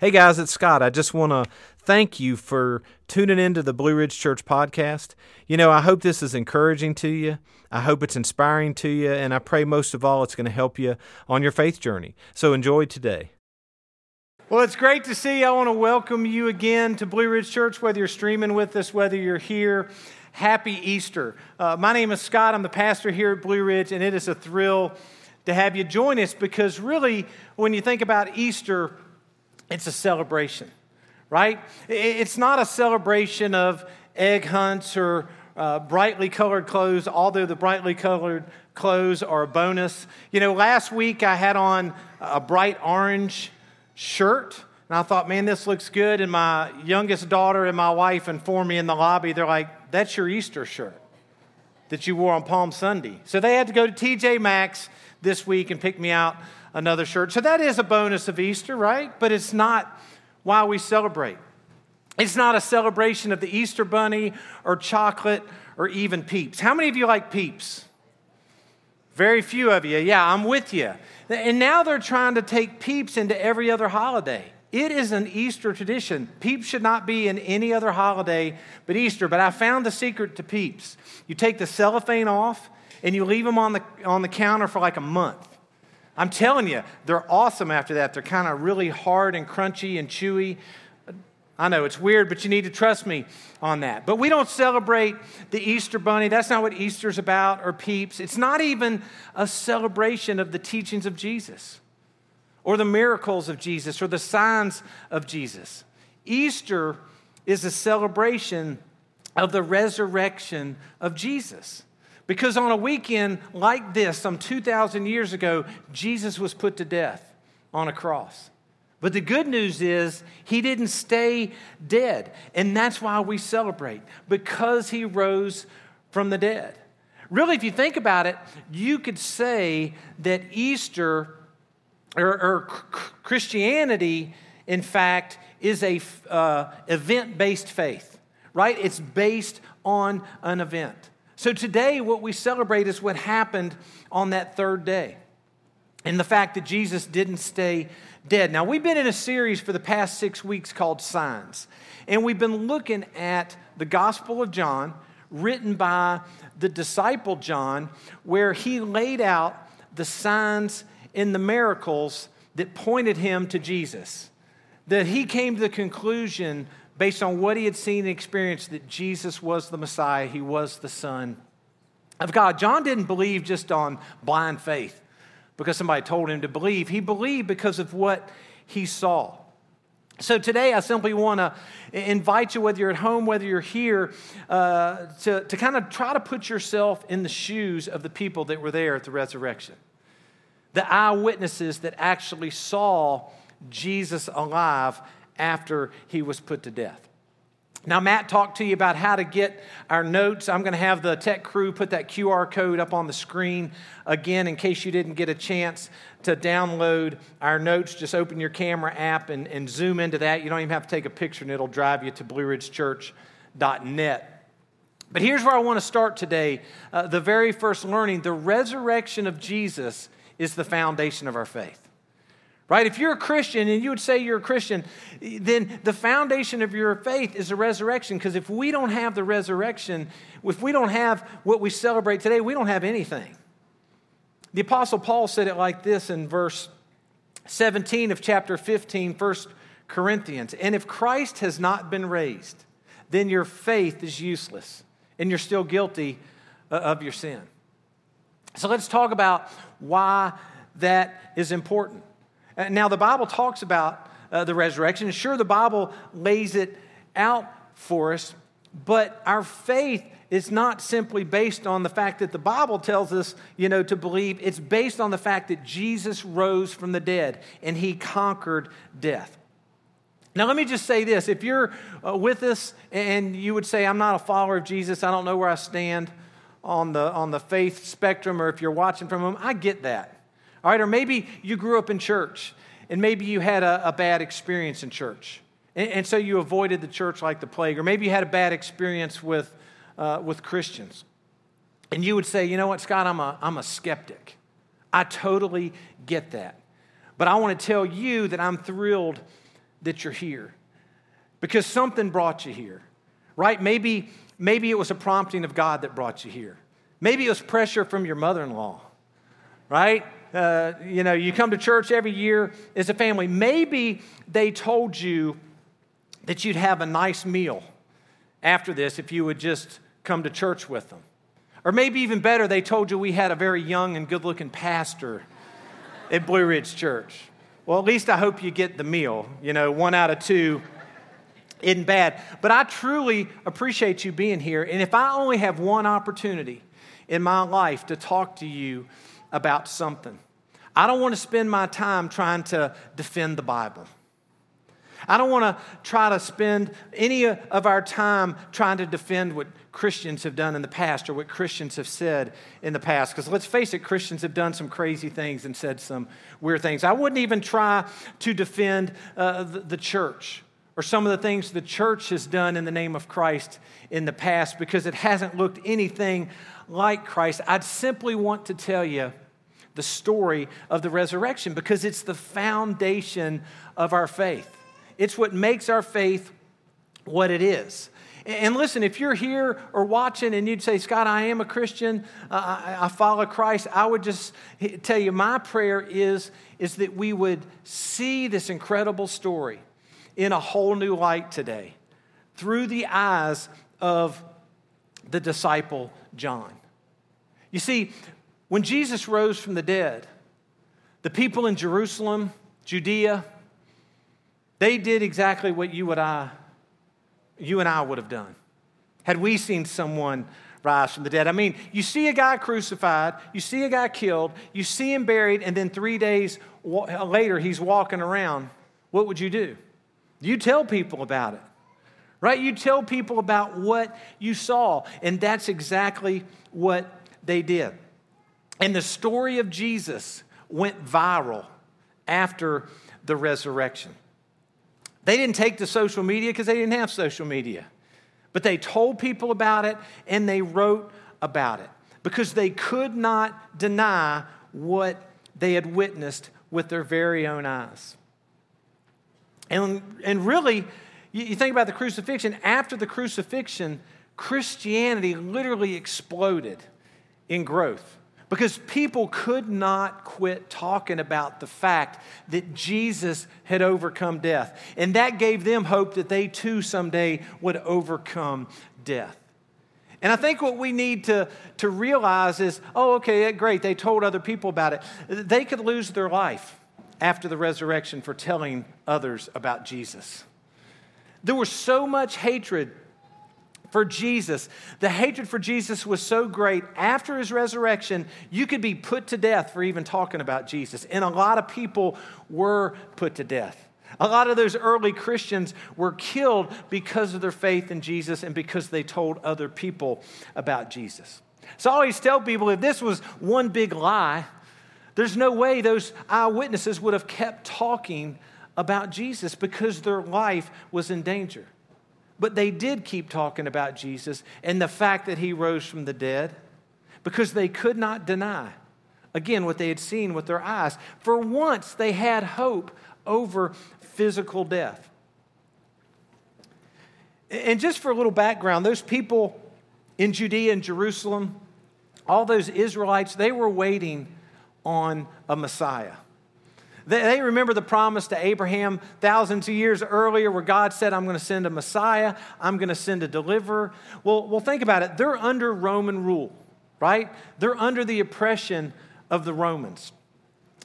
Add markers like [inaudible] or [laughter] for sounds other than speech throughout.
Hey guys, it's Scott. I just want to thank you for tuning into the Blue Ridge Church podcast. You know, I hope this is encouraging to you. I hope it's inspiring to you, and I pray most of all it's going to help you on your faith journey. So enjoy today. Well, it's great to see you. I want to welcome you again to Blue Ridge Church, whether you're streaming with us, whether you're here. Happy Easter. Uh, my name is Scott. I'm the pastor here at Blue Ridge, and it is a thrill to have you join us because, really, when you think about Easter, it's a celebration, right? It's not a celebration of egg hunts or uh, brightly colored clothes, although the brightly colored clothes are a bonus. You know, last week I had on a bright orange shirt. And I thought, man, this looks good. And my youngest daughter and my wife informed me in the lobby, they're like, that's your Easter shirt that you wore on Palm Sunday. So they had to go to TJ Maxx this week and pick me out another shirt. So that is a bonus of Easter, right? But it's not why we celebrate. It's not a celebration of the Easter bunny or chocolate or even peeps. How many of you like peeps? Very few of you. Yeah, I'm with you. And now they're trying to take peeps into every other holiday. It is an Easter tradition. Peeps should not be in any other holiday but Easter. But I found the secret to peeps. You take the cellophane off and you leave them on the, on the counter for like a month. I'm telling you, they're awesome after that. They're kind of really hard and crunchy and chewy. I know it's weird, but you need to trust me on that. But we don't celebrate the Easter bunny. That's not what Easter's about or peeps. It's not even a celebration of the teachings of Jesus or the miracles of Jesus or the signs of Jesus. Easter is a celebration of the resurrection of Jesus. Because on a weekend like this, some 2,000 years ago, Jesus was put to death on a cross. But the good news is he didn't stay dead. And that's why we celebrate, because he rose from the dead. Really, if you think about it, you could say that Easter or, or Christianity, in fact, is a uh, event based faith, right? It's based on an event. So today, what we celebrate is what happened on that third day and the fact that Jesus didn't stay dead. Now, we've been in a series for the past six weeks called Signs, and we've been looking at the Gospel of John, written by the disciple John, where he laid out the signs and the miracles that pointed him to Jesus. That he came to the conclusion based on what he had seen and experienced that Jesus was the Messiah, he was the Son of God. John didn't believe just on blind faith because somebody told him to believe, he believed because of what he saw. So today, I simply want to invite you, whether you're at home, whether you're here, uh, to, to kind of try to put yourself in the shoes of the people that were there at the resurrection. The eyewitnesses that actually saw Jesus alive after he was put to death. Now, Matt talked to you about how to get our notes. I'm going to have the tech crew put that QR code up on the screen again in case you didn't get a chance to download our notes. Just open your camera app and, and zoom into that. You don't even have to take a picture, and it'll drive you to blueridgechurch.net. But here's where I want to start today uh, the very first learning the resurrection of Jesus is the foundation of our faith right? If you're a Christian and you would say you're a Christian, then the foundation of your faith is the resurrection. Because if we don't have the resurrection, if we don't have what we celebrate today, we don't have anything. The Apostle Paul said it like this in verse 17 of chapter 15, 1 Corinthians. And if Christ has not been raised, then your faith is useless and you're still guilty uh, of your sin. So let's talk about why that is important. Uh, now, the Bible talks about uh, the resurrection. Sure, the Bible lays it out for us, but our faith is not simply based on the fact that the Bible tells us, you know, to believe. It's based on the fact that Jesus rose from the dead and he conquered death. Now, let me just say this. If you're uh, with us and you would say, I'm not a follower of Jesus, I don't know where I stand on the, on the faith spectrum, or if you're watching from home, I get that. All right, or maybe you grew up in church and maybe you had a, a bad experience in church. And, and, so you avoided the church like the plague. Or maybe you had a bad experience with, uh, with Christians. And you would say, you know what, Scott, I'm a, I'm a skeptic. I totally get that. But I want to tell you that I'm thrilled that you're here because something brought you here, right? Maybe, maybe it was a prompting of God that brought you here. Maybe it was pressure from your mother in law, right? Uh, you know, you come to church every year as a family. Maybe they told you that you'd have a nice meal after this if you would just come to church with them. Or maybe even better, they told you we had a very young and good looking pastor at Blue Ridge Church. Well, at least I hope you get the meal. You know, one out of two isn't bad. But I truly appreciate you being here. And if I only have one opportunity in my life to talk to you about something, I don't want to spend my time trying to defend the Bible. I don't want to try to spend any of our time trying to defend what Christians have done in the past or what Christians have said in the past. Because let's face it, Christians have done some crazy things and said some weird things. I wouldn't even try to defend uh, the, the church or some of the things the church has done in the name of Christ in the past because it hasn't looked anything like Christ. I'd simply want to tell you the story of the resurrection because it's the foundation of our faith. It's what makes our faith what it is. And listen, if you're here or watching and you'd say, Scott, I am a Christian, uh, I, I follow Christ, I would just tell you my prayer is, is that we would see this incredible story in a whole new light today through the eyes of the disciple John. You see, when Jesus rose from the dead, the people in Jerusalem, Judea, they did exactly what you, would I, you and I would have done had we seen someone rise from the dead. I mean, you see a guy crucified, you see a guy killed, you see him buried, and then three days later he's walking around. What would you do? You tell people about it, right? You tell people about what you saw, and that's exactly what they did. And the story of Jesus went viral after the resurrection. They didn't take to social media because they didn't have social media, but they told people about it and they wrote about it because they could not deny what they had witnessed with their very own eyes. And, and really, you, you think about the crucifixion, after the crucifixion, Christianity literally exploded in growth because people could not quit talking about the fact that Jesus had overcome death. And that gave them hope that they too someday would overcome death. And I think what we need to, to realize is oh, okay, great, they told other people about it. They could lose their life after the resurrection for telling others about Jesus. There was so much hatred for Jesus. The hatred for Jesus was so great. After his resurrection, you could be put to death for even talking about Jesus. And a lot of people were put to death. A lot of those early Christians were killed because of their faith in Jesus and because they told other people about Jesus. So I always tell people if this was one big lie, there's no way those eyewitnesses would have kept talking about Jesus because their life was in danger. But they did keep talking about Jesus and the fact that he rose from the dead because they could not deny, again, what they had seen with their eyes. For once, they had hope over physical death. And just for a little background, those people in Judea and Jerusalem, all those Israelites, they were waiting on a Messiah. They remember the promise to Abraham thousands of years earlier where God said, I'm going to send a Messiah, I'm going to send a deliverer. Well, well, think about it. They're under Roman rule, right? They're under the oppression of the Romans.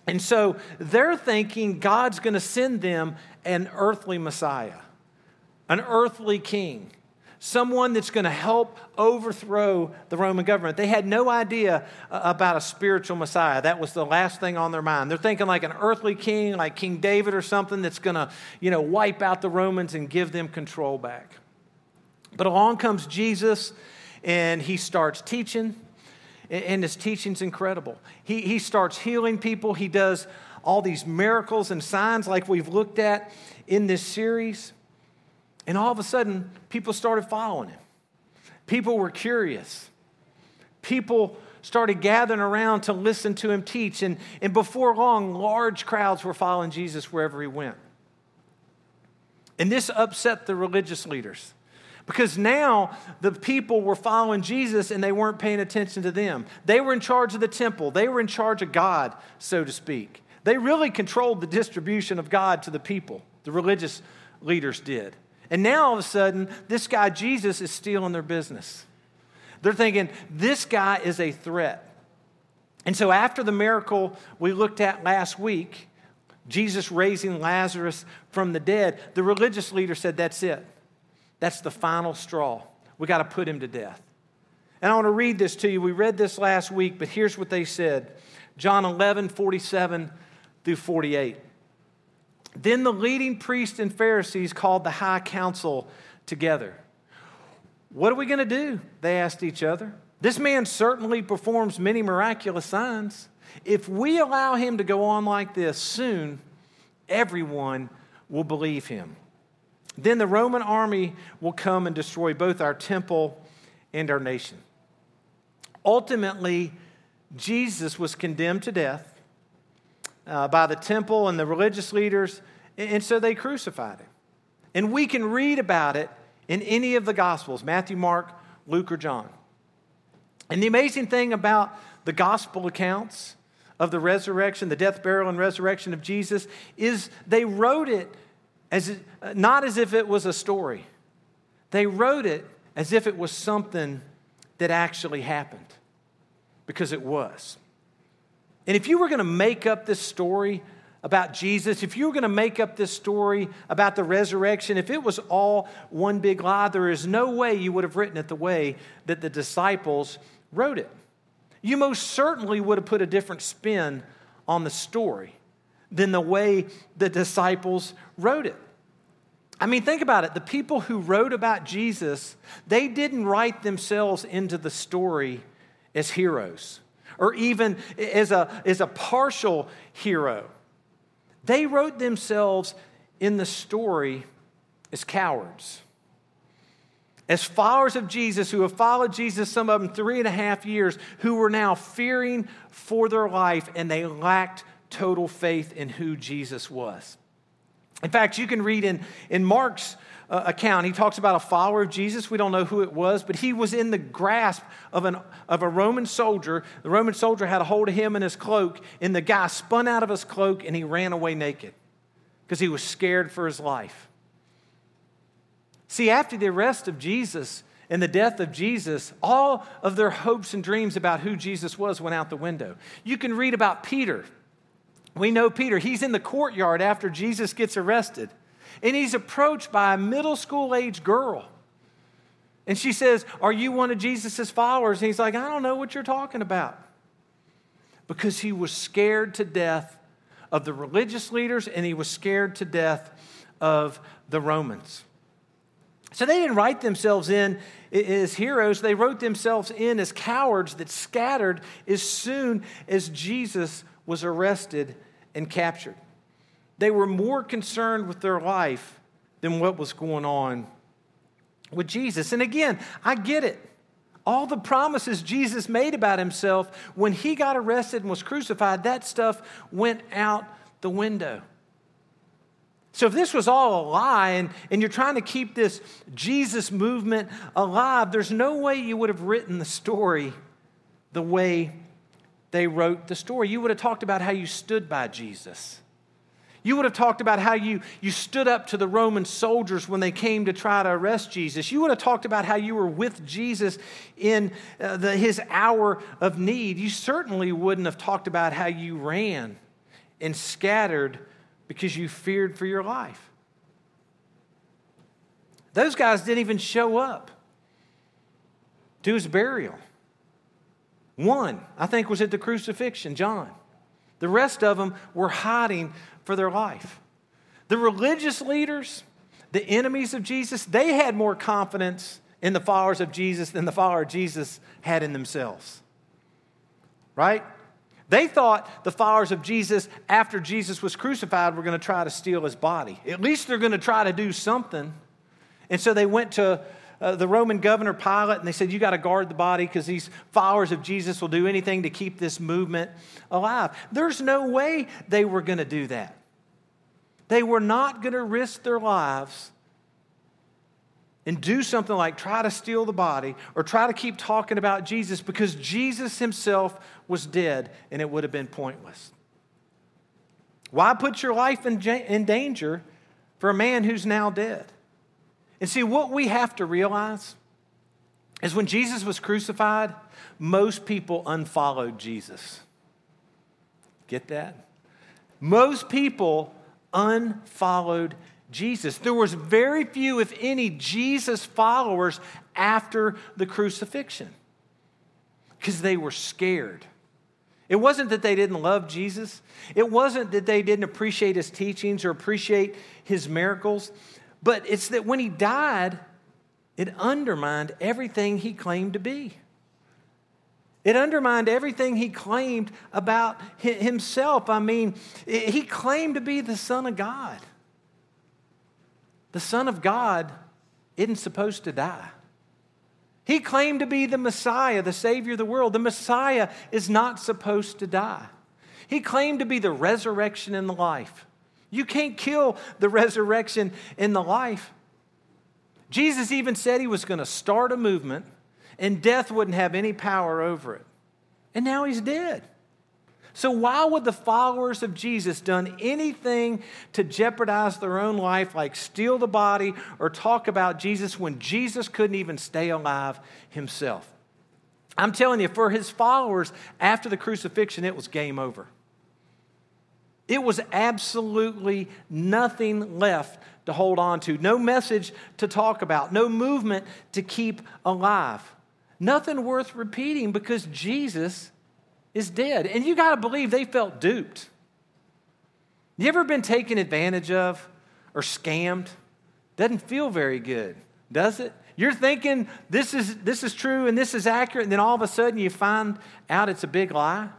And so they're thinking God's going to send them an earthly Messiah, an earthly king someone that's going to help overthrow the Roman government. They had no idea uh, about a spiritual Messiah. That was the last thing on their mind. They're thinking like an earthly king, like King David or something that's going to, you know, wipe out the Romans and give them control back. But along comes Jesus and he starts teaching and his teaching's incredible. He, he starts healing people. He does all these miracles and signs like we've looked at in this series. And all of a sudden, people started following him. People were curious. People started gathering around to listen to him teach. And, and before long, large crowds were following Jesus wherever he went. And this upset the religious leaders because now the people were following Jesus and they weren't paying attention to them. They were in charge of the temple, they were in charge of God, so to speak. They really controlled the distribution of God to the people, the religious leaders did. And now all of a sudden, this guy Jesus is stealing their business. They're thinking, this guy is a threat. And so, after the miracle we looked at last week, Jesus raising Lazarus from the dead, the religious leader said, That's it. That's the final straw. We got to put him to death. And I want to read this to you. We read this last week, but here's what they said John 11, 47 through 48. Then the leading priests and Pharisees called the high council together. What are we going to do? They asked each other. This man certainly performs many miraculous signs. If we allow him to go on like this, soon everyone will believe him. Then the Roman army will come and destroy both our temple and our nation. Ultimately, Jesus was condemned to death uh, by the temple and the religious leaders, and so they crucified him. And we can read about it in any of the Gospels Matthew, Mark, Luke, or John. And the amazing thing about the Gospel accounts of the resurrection, the death, burial, and resurrection of Jesus, is they wrote it as, not as if it was a story. They wrote it as if it was something that actually happened, because it was. And if you were going to make up this story about Jesus, if you were going to make up this story about the resurrection, if it was all one big lie, there is no way you would have written it the way that the disciples wrote it. You most certainly would have put a different spin on the story than the way the disciples wrote it. I mean, think about it. The people who wrote about Jesus, they didn't write themselves into the story as heroes or even as a, as a partial hero. They wrote themselves in the story as cowards. As followers of Jesus who have followed Jesus, some of them three and a half years, who were now fearing for their life and they lacked total faith in who Jesus was. In fact, you can read in, in Mark's uh, account, he talks about a follower of Jesus. We don't know who it was, but he was in the grasp of, an, of a Roman soldier. The Roman soldier had a hold of him in his cloak, and the guy spun out of his cloak and he ran away naked because he was scared for his life. See, after the arrest of Jesus and the death of Jesus, all of their hopes and dreams about who Jesus was went out the window. You can read about Peter. We know Peter, he's in the courtyard after Jesus gets arrested, and he's approached by a middle school age girl. And she says, Are you one of Jesus' followers? And he's like, I don't know what you're talking about. Because he was scared to death of the religious leaders and he was scared to death of the Romans. So they didn't write themselves in as heroes, they wrote themselves in as cowards that scattered as soon as Jesus was arrested and captured. They were more concerned with their life than what was going on with Jesus. And again, I get it. All the promises Jesus made about himself when he got arrested and was crucified, that stuff went out the window. So, if this was all a lie and, and you're trying to keep this Jesus movement alive, there's no way you would have written the story the way they wrote the story. You would have talked about how you stood by Jesus. You would have talked about how you, you stood up to the Roman soldiers when they came to try to arrest Jesus. You would have talked about how you were with Jesus in uh, the, his hour of need. You certainly wouldn't have talked about how you ran and scattered because you feared for your life. Those guys didn't even show up to his burial. One, I think, was at the crucifixion, John. The rest of them were hiding for their life. The religious leaders, the enemies of Jesus, they had more confidence in the followers of Jesus than the follower of Jesus had in themselves. Right? They thought the followers of Jesus, after Jesus was crucified, were going to try to steal his body. At least they're going to try to do something. And so they went to uh, the Roman governor Pilate and they said, You got to guard the body because these followers of Jesus will do anything to keep this movement alive. There's no way they were going to do that. They were not going to risk their lives and do something like try to steal the body or try to keep talking about Jesus because Jesus himself was dead and it would have been pointless. Why put your life in, in danger for a man who's now dead? And see, what we have to realize is when Jesus was crucified, most people unfollowed Jesus. Get that? Most people unfollowed Jesus. There was very few, if any, Jesus followers after the crucifixion because they were scared. It wasn't that they didn't love Jesus. It wasn't that they didn't appreciate his teachings or appreciate his miracles. But it's that when he died, it undermined everything he claimed to be. It undermined everything he claimed about himself. I mean, he claimed to be the Son of God. The Son of God isn't supposed to die. He claimed to be the Messiah, the Savior of the world. The Messiah is not supposed to die. He claimed to be the resurrection and the life. You can't kill the resurrection in the life. Jesus even said he was going to start a movement and death wouldn't have any power over it. And now he's dead. So, why would the followers of Jesus done anything to jeopardize their own life, like steal the body or talk about Jesus, when Jesus couldn't even stay alive himself? I'm telling you, for his followers after the crucifixion, it was game over. It was absolutely nothing left to hold on to, no message to talk about, no movement to keep alive. Nothing worth repeating because Jesus is dead. And you got to believe they felt duped. You ever been taken advantage of or scammed? Doesn't feel very good, does it? You're thinking this is, this is true and this is accurate, and then all of a sudden you find out it's a big lie.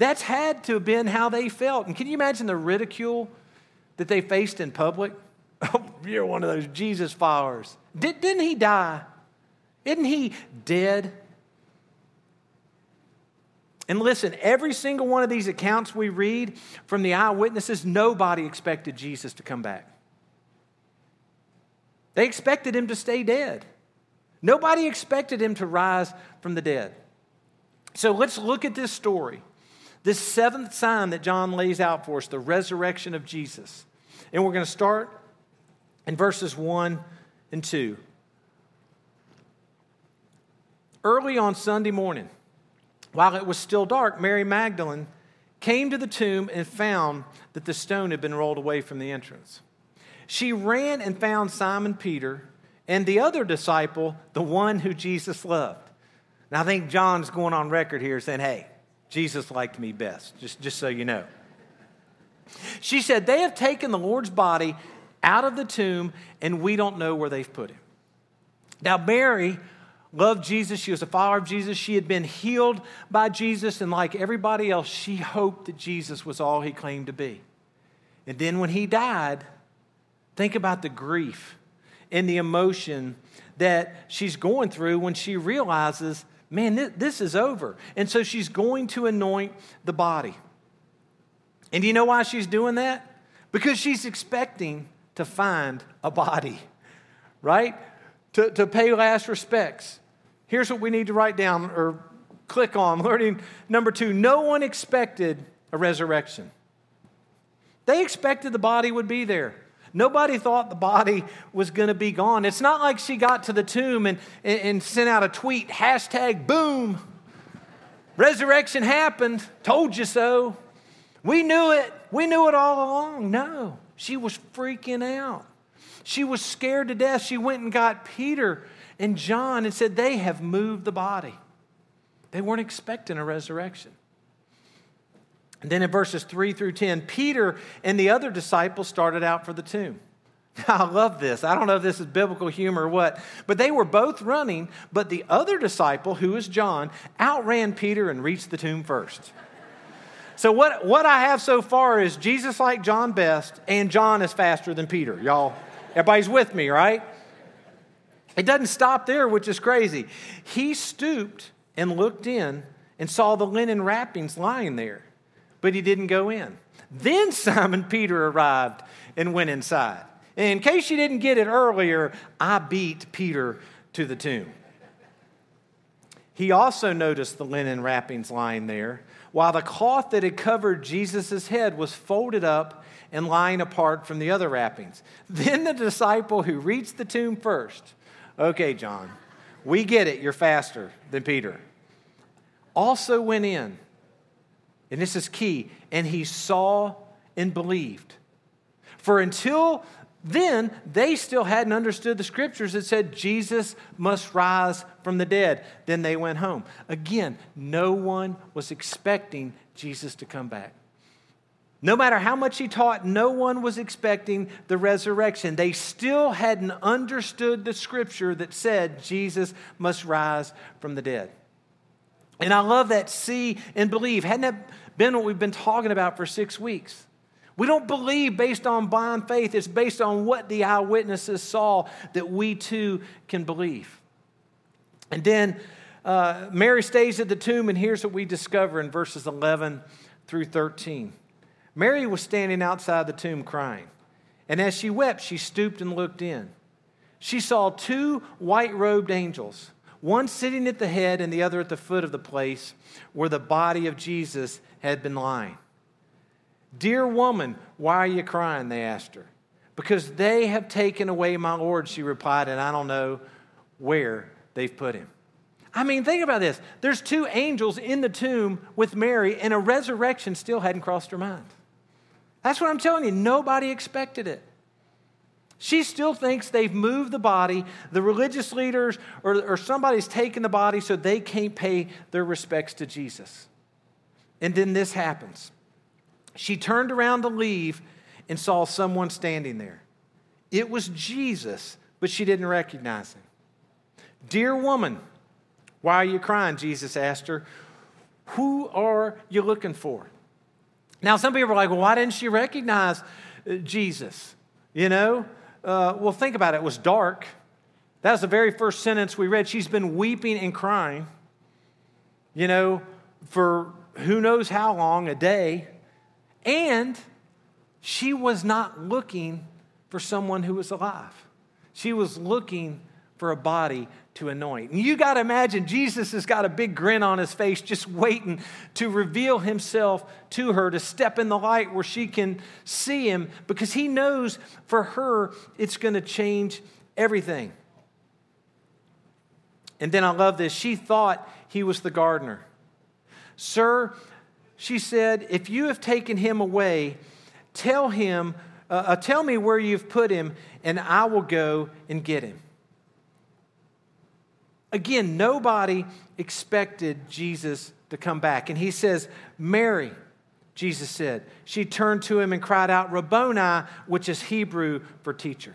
That's had to have been how they felt. And can you imagine the ridicule that they faced in public? [laughs] Oh, you're one of those Jesus followers. Did, didn't he die? Isn't he dead? And listen, every single one of these accounts we read from the eyewitnesses, nobody expected Jesus to come back. They expected him to stay dead. Nobody expected him to rise from the dead. So let's look at this story. This seventh sign that John lays out for us, the resurrection of Jesus. And we're going to start in verses 1 and 2. Early on Sunday morning, while it was still dark, Mary Magdalene came to the tomb and found that the stone had been rolled away from the entrance. She ran and found Simon Peter and the other disciple, the one who Jesus loved. Now, I think John's going on record here saying, hey, Jesus liked me best, just, just so you know. She said, They have taken the Lord's body out of the tomb, and we don't know where they've put him. Now, Mary loved Jesus. She was a follower of Jesus. She had been healed by Jesus, and like everybody else, she hoped that Jesus was all he claimed to be. And then when he died, think about the grief and the emotion that she's going through when she realizes, man, this is over. And so she's going to anoint the body. And do you know why she's doing that? Because she's expecting to find a body, right? To, to pay last respects. Here's what we need to write down or click on. [laughs] Learning number two no one expected a resurrection. They expected the body would be there. Nobody thought the body was going to be gone. It's not like she got to the tomb and, and sent out a tweet, hashtag boom, resurrection happened, told you so. We knew it. We knew it all along. No, she was freaking out. She was scared to death. She went and got Peter and John and said, They have moved the body. They weren't expecting a resurrection. And then in verses 3 through 10, Peter and the other disciples started out for the tomb. [laughs] I love this. I don't know if this is biblical humor or what, but they were both running, but the other disciple, who is John, outran Peter and reached the tomb first. So, what, what I have so far is Jesus like John best, and John is faster than Peter. Y'all, everybody's with me, right? It doesn't stop there, which is crazy. He stooped and looked in and saw the linen wrappings lying there, but he didn't go in. Then [laughs] Simon Peter arrived and went inside. In case you didn't get it earlier, I beat Peter to the tomb. He also noticed the linen wrappings lying there, while the cloth that had covered Jesus' head was folded up and lying apart from the other wrappings. Then the disciple who reached the tomb first, okay, John, we get it, you're faster than Peter, also went in. And this is key, and he saw and believed. For until then, they still hadn't understood the scriptures that said Jesus must rise from the dead. Then they went home. Again, no one was expecting Jesus to come back. No matter how much he taught, no one was expecting the resurrection. They still hadn't understood the scripture that said Jesus must rise from the dead. And I love that see and believe. Hadn't that been what we've been talking about for six weeks? We don't believe based on blind faith, it's based on what the eyewitnesses saw that we too can believe. And then uh, Mary stays at the tomb, and here's what we discover in verses 11 through 13. Mary was standing outside the tomb crying, and as she wept, she stooped and looked in. She saw two white robed angels, one sitting at the head and the other at the foot of the place where the body of Jesus had been lying. Dear woman, why are you crying? They asked her. Because they have taken away my Lord, she replied, and I don't know where they've put him. I mean, think about this. There's two angels in the tomb with Mary, and a resurrection still hadn't crossed her mind. That's what I'm telling you. Nobody expected it. She still thinks they've moved the body, the religious leaders or, or somebody's taken the body so they can't pay their respects to Jesus. And then this happens. She turned around to leave and saw someone standing there. It was Jesus, but she didn't recognize him. Dear woman, why are you crying? Jesus asked her. Who are you looking for? Now, some people are like, well, why didn't she recognize uh, Jesus? You know? Uh, well, think about it. It was dark. That was the very first sentence we read. She's been weeping and crying, you know, for who knows how long, a day. And she was not looking for someone who was alive. She was looking for a body to anoint. And you got to imagine Jesus has got a big grin on his face, just waiting to reveal himself to her, to step in the light where she can see him, because he knows for her it's going to change everything. And then I love this. She thought he was the gardener. Sir, she said, if you have taken him away, tell him, uh, uh, tell me where you've put him, and I will go and get him. Again, nobody expected Jesus to come back. And he says, Mary, Jesus said. She turned to him and cried out, Rabboni, which is Hebrew for teacher.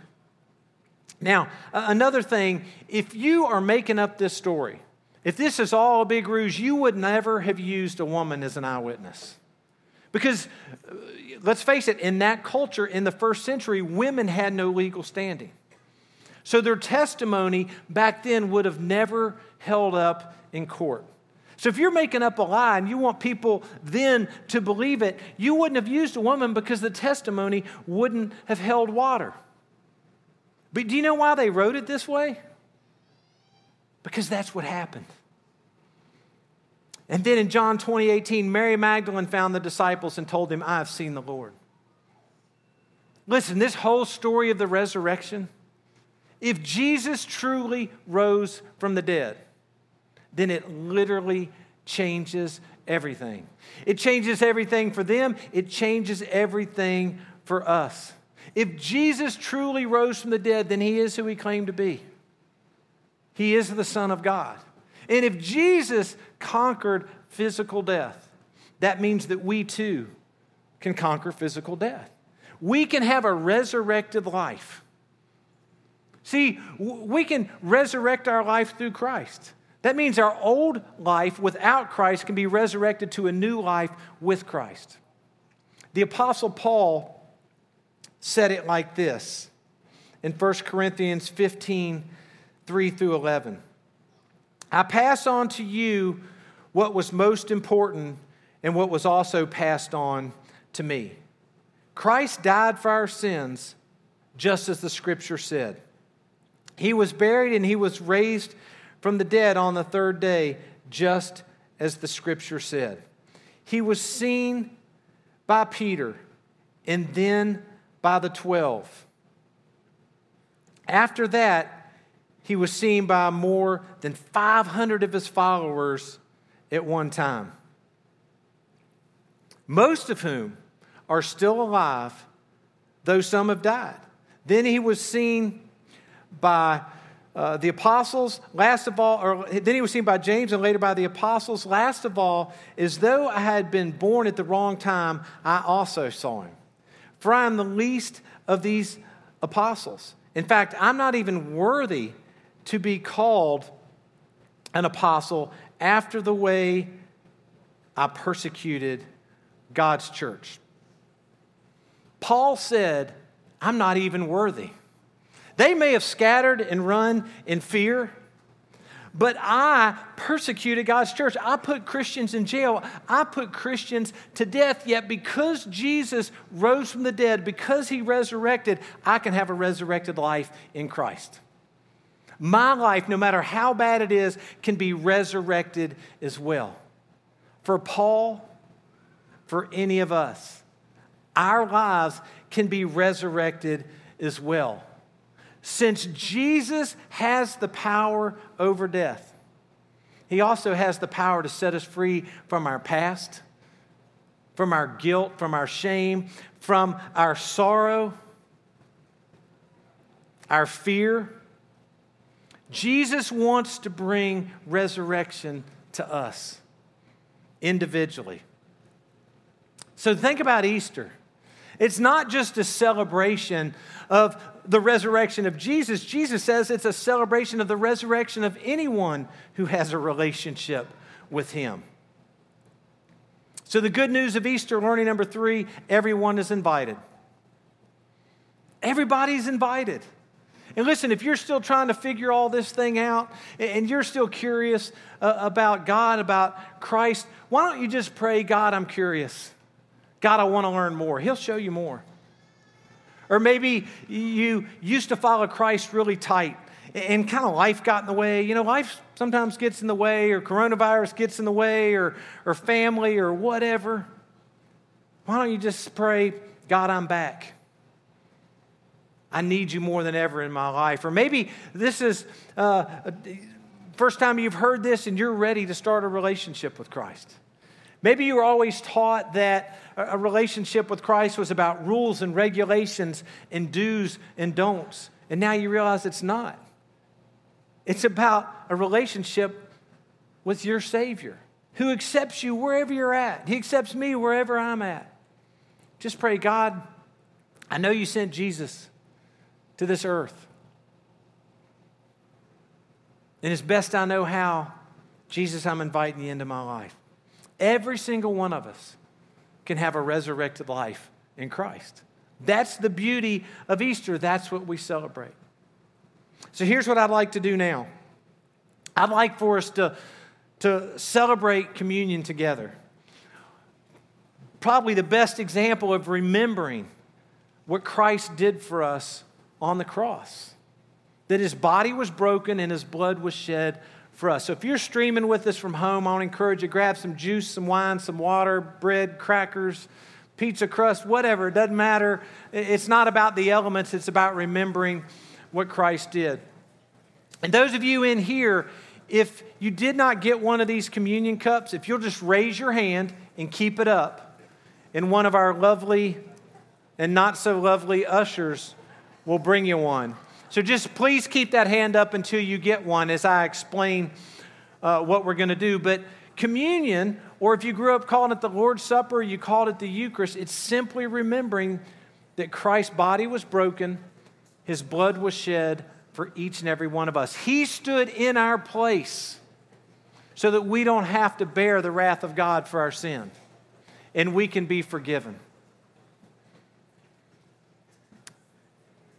Now, another thing, if you are making up this story, if this is all a big ruse, you would never have used a woman as an eyewitness. Because uh, let's face it, in that culture, in the first century, women had no legal standing. So their testimony back then would have never held up in court. So if you're making up a lie and you want people then to believe it, you wouldn't have used a woman because the testimony wouldn't have held water. But do you know why they wrote it this way? Because that's what happened. And then in John 20, 18, Mary Magdalene found the disciples and told them, I have seen the Lord. Listen, this whole story of the resurrection, if Jesus truly rose from the dead, then it literally changes everything. It changes everything for them, it changes everything for us. If Jesus truly rose from the dead, then he is who he claimed to be. He is the Son of God. And if Jesus conquered physical death, that means that we too can conquer physical death. We can have a resurrected life. See, we can resurrect our life through Christ. That means our old life without Christ can be resurrected to a new life with Christ. The Apostle Paul said it like this in 1 Corinthians 15 3 through 11. I pass on to you what was most important and what was also passed on to me. Christ died for our sins, just as the scripture said. He was buried and he was raised from the dead on the third day, just as the scripture said. He was seen by Peter and then by the twelve. After that, he was seen by more than 500 of his followers at one time, most of whom are still alive, though some have died. Then he was seen by uh, the apostles, last of all, or then he was seen by James and later by the apostles. Last of all, as though I had been born at the wrong time, I also saw him. For I am the least of these apostles. In fact, I'm not even worthy to be called an apostle after the way I persecuted God's church. Paul said, I'm not even worthy. They may have scattered and run in fear, but I persecuted God's church. I put Christians in jail. I put Christians to death. Yet, because Jesus rose from the dead, because he resurrected, I can have a resurrected life in Christ. My life, no matter how bad it is, can be resurrected as well. For Paul, for any of us, our lives can be resurrected as well. Since Jesus has the power over death, he also has the power to set us free from our past, from our guilt, from our shame, from our sorrow, our fear. Jesus wants to bring resurrection to us individually. So think about Easter. It's not just a celebration of the resurrection of Jesus. Jesus says it's a celebration of the resurrection of anyone who has a relationship with Him. So, the good news of Easter, learning number three everyone is invited. Everybody's invited. And listen, if you're still trying to figure all this thing out and you're still curious uh, about God, about Christ, why don't you just pray, God, I'm curious. God, I want to learn more. He'll show you more. Or maybe you used to follow Christ really tight and kind of life got in the way. You know, life sometimes gets in the way, or coronavirus gets in the way, or, or family, or whatever. Why don't you just pray, God, I'm back? I need you more than ever in my life. Or maybe this is uh, first time you've heard this and you're ready to start a relationship with Christ. Maybe you were always taught that a relationship with Christ was about rules and regulations and do's and don'ts. And now you realize it's not. It's about a relationship with your Savior who accepts you wherever you're at. He accepts me wherever I'm at. Just pray, God, I know you sent Jesus to this earth. And as best I know how, Jesus, I'm inviting you into my life. Every single one of us can have a resurrected life in Christ. That's the beauty of Easter. That's what we celebrate. So here's what I'd like to do now I'd like for us to, to celebrate communion together. Probably the best example of remembering what Christ did for us on the cross that his body was broken and his blood was shed for us. So if you're streaming with us from home, I want to encourage you grab some juice, some wine, some water, bread, crackers, pizza crust, whatever. It doesn't matter. It's not about the elements, it's about remembering what Christ did. And those of you in here, if you did not get one of these communion cups, if you'll just raise your hand and keep it up, and one of our lovely and not so lovely ushers will bring you one. So just please keep that hand up until you get one as I explain uh, what we're going to do. But communion, or if you grew up calling it the Lord's Supper, you called it the Eucharist, it's simply remembering that Christ's body was broken, his blood was shed for each and every one of us. He stood in our place so that we don't have to bear the wrath of God for our sin and we can be forgiven.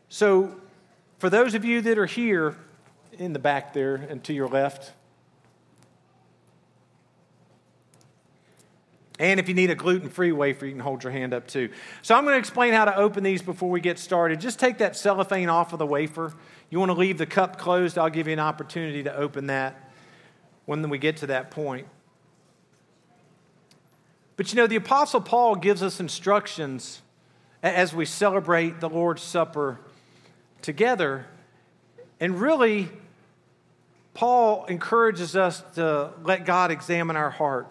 So, for those of you that are here in the back there and to your left, And if you need a gluten free wafer, you can hold your hand up too. So I'm going to explain how to open these before we get started. Just take that cellophane off of the wafer. You want to leave the cup closed, I'll give you an opportunity to open that when we get to that point. But you know, the Apostle Paul gives us instructions as we celebrate the Lord's Supper together. And really, Paul encourages us to let God examine our heart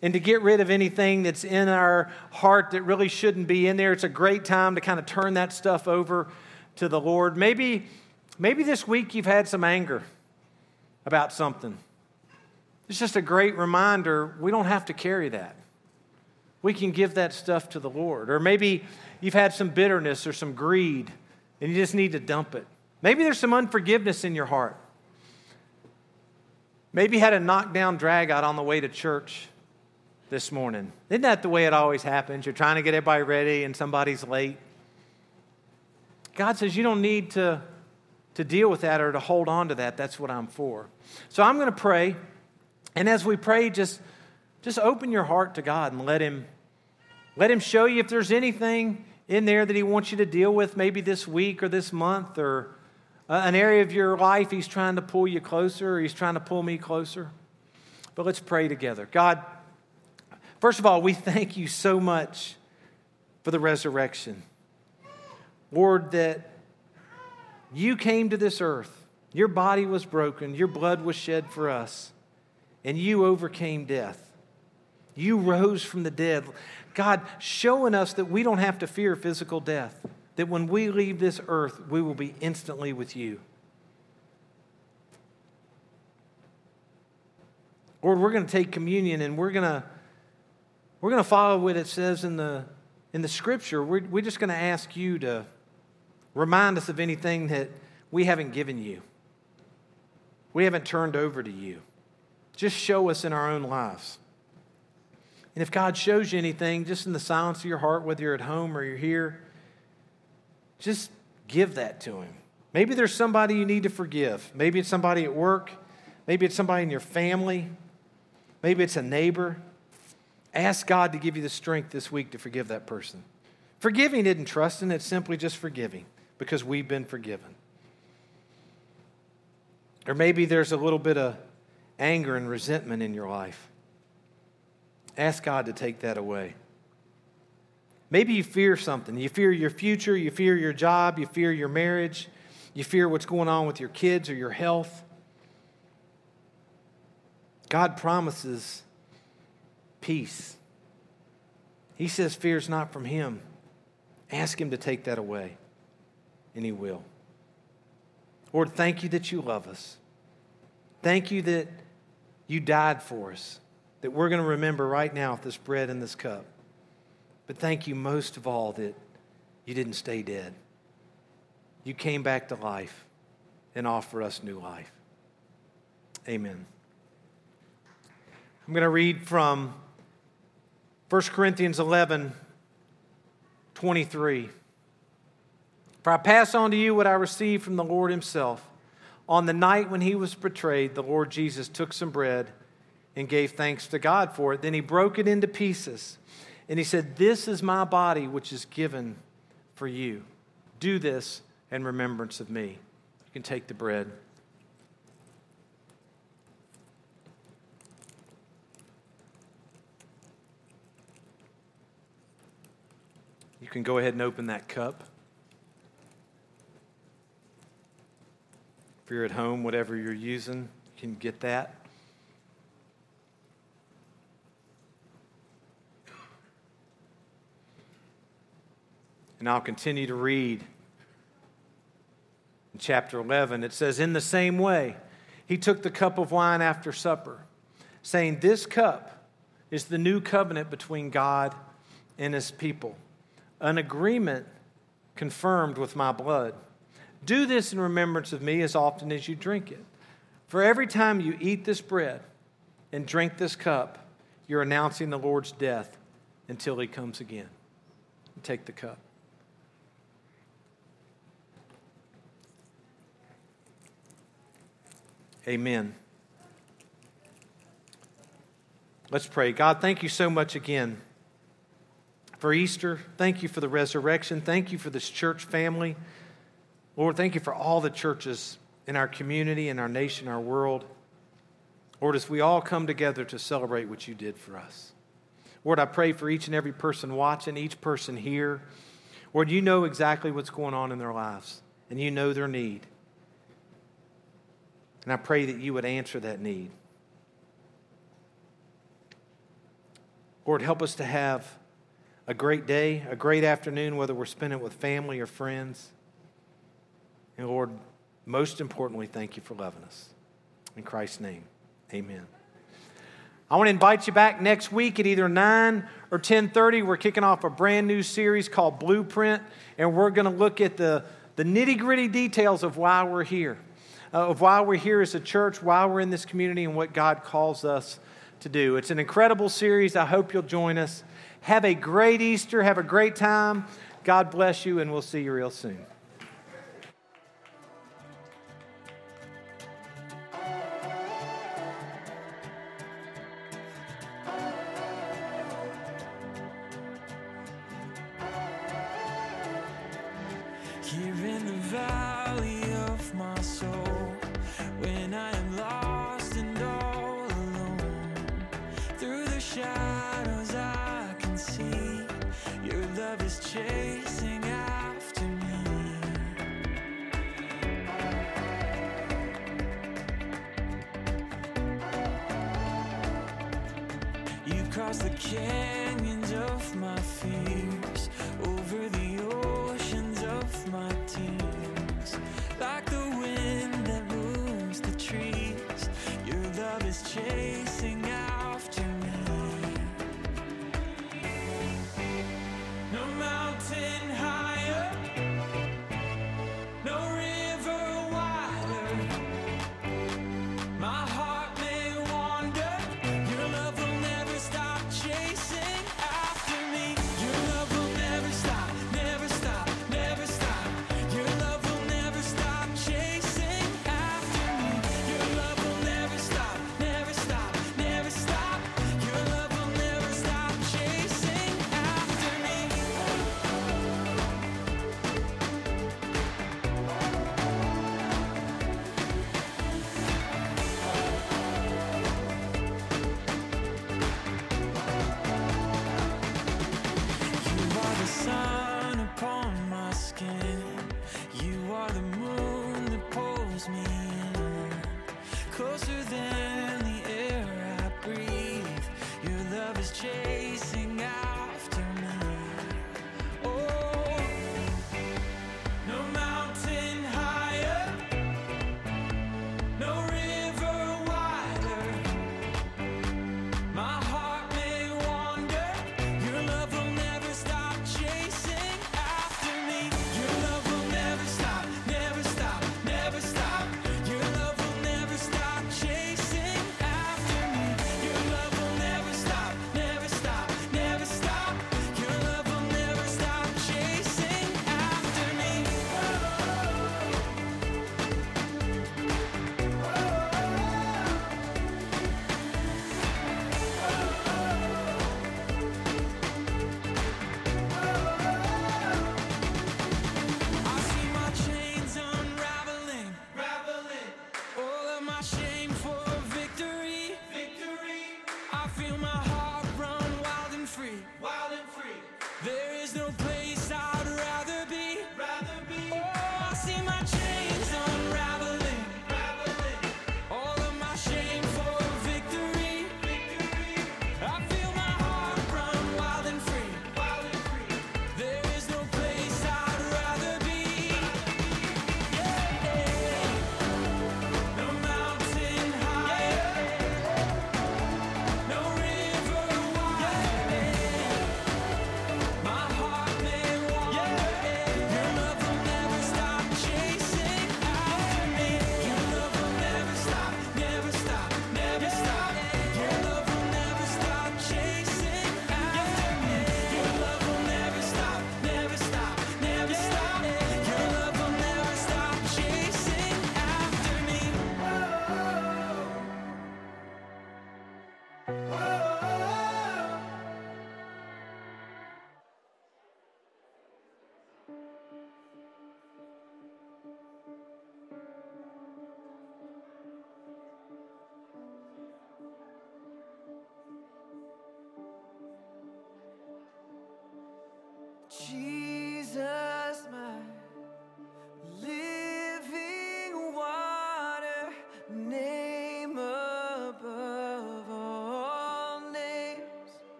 and to get rid of anything that's in our heart that really shouldn't be in there. It's a great time to kind of turn that stuff over to the Lord. Maybe, maybe this week you've had some anger about something. It's just a great reminder we don't have to carry that. We can give that stuff to the Lord. Or maybe you've had some bitterness or some greed and you just need to dump it. Maybe there's some unforgiveness in your heart. Maybe you had a knockdown drag out on the way to church this morning. Isn't that the way it always happens? You're trying to get everybody ready and somebody's late. God says you don't need to, to deal with that or to hold on to that. That's what I'm for. So I'm going to pray. And as we pray, just, just open your heart to God and let Him, let him show you if there's anything in there that He wants you to deal with, maybe this week or this month or uh, an area of your life He's trying to pull you closer or He's trying to pull me closer. But let's pray together. God, First of all, we thank you so much for the resurrection. Lord, that you came to this earth, your body was broken, your blood was shed for us, and you overcame death. You rose from the dead. God, showing us that we don't have to fear physical death, that when we leave this earth, we will be instantly with you. Lord, we're going to take communion and we're going to we're going to follow what it says in the, in the scripture. We're, we're just going to ask you to remind us of anything that we haven't given you, we haven't turned over to you. Just show us in our own lives. And if God shows you anything, just in the silence of your heart, whether you're at home or you're here, just give that to Him. Maybe there's somebody you need to forgive. Maybe it's somebody at work. Maybe it's somebody in your family. Maybe it's a neighbor. Ask God to give you the strength this week to forgive that person. Forgiving isn't trusting, it's simply just forgiving because we've been forgiven. Or maybe there's a little bit of anger and resentment in your life. Ask God to take that away. Maybe you fear something. You fear your future, you fear your job, you fear your marriage, you fear what's going on with your kids or your health. God promises peace. He says, Fear's not from Him. Ask Him to take that away, and He will. Lord, thank you that you love us. Thank you that you died for us, that we're going to remember right now this bread and this cup. But thank you most of all that you didn't stay dead. You came back to life and offer us new life. Amen. I'm going to read from 1 Corinthians 11, 23. For I pass on to you what I received from the Lord Himself. On the night when He was betrayed, the Lord Jesus took some bread and gave thanks to God for it. Then He broke it into pieces. And He said, This is my body, which is given for you. Do this in remembrance of me. You can take the bread. You can go ahead and open that cup. If you're at home, whatever you're using, you can get that. And I'll continue to read. In chapter 11, it says, In the same way, he took the cup of wine after supper, saying, This cup is the new covenant between God and his people an agreement confirmed with my blood. Do this in remembrance of me as often as you drink it. For every time you eat this bread and drink this cup, you're announcing the Lord's death until he comes again. Take the cup. Amen. Let's pray. God, thank you so much again for Easter. Thank you for the resurrection. Thank you for this church family. Lord, thank you for all the churches in our community, in our nation, our world. Lord, as we all come together to celebrate what you did for us. Lord, I pray for each and every person watching, each person here. Lord, you know exactly what's going on in their lives, and you know their need. And I pray that you would answer that need. Lord, help us to have a great day, a great afternoon, whether we're spending it with family or friends. And Lord, most importantly, thank you for loving us. In Christ's name, amen. I want to invite you back next week at either 9 or 10:30. We're kicking off a brand new series called Blueprint, and we're going to look at the, the nitty-gritty details of why we're here, Uh, of why we're here as a church, why we're in this community, and what God calls us to do. It's an incredible series. I hope you'll join us. Have a great Easter. Have a great time. God bless you, and we'll see you real soon. Across close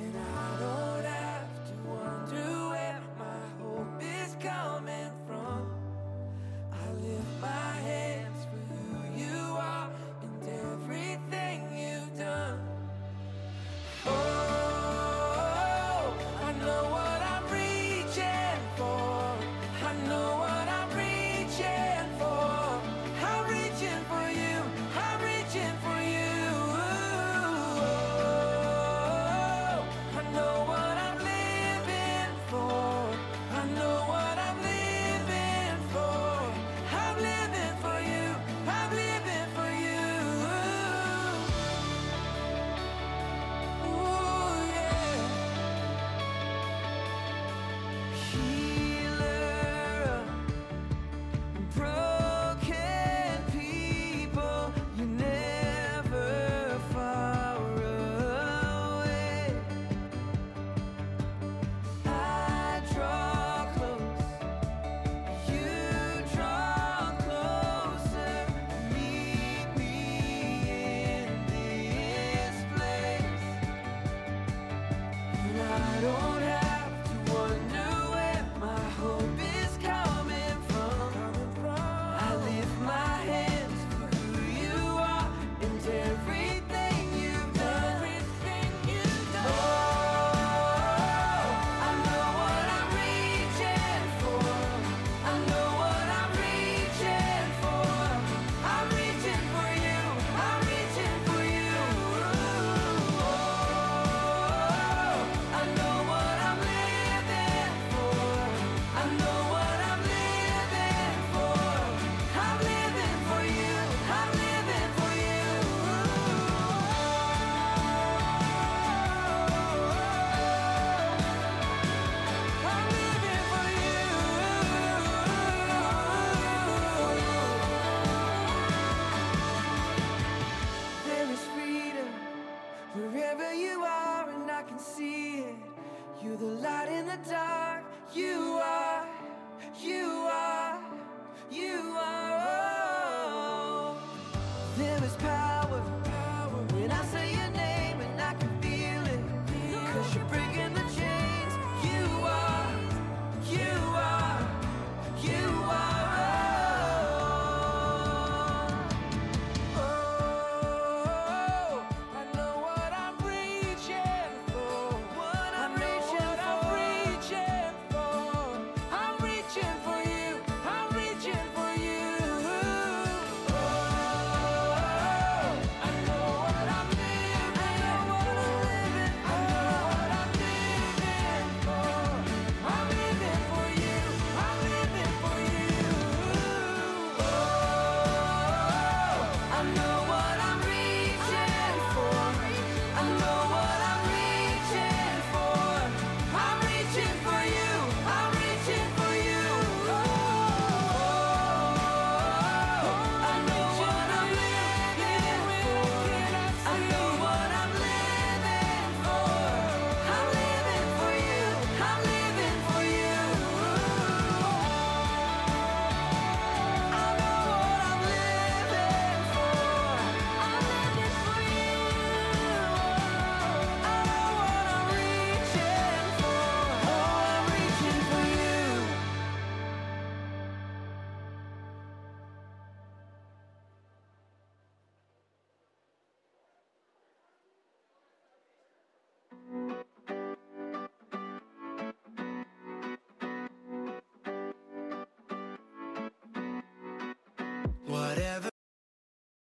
And I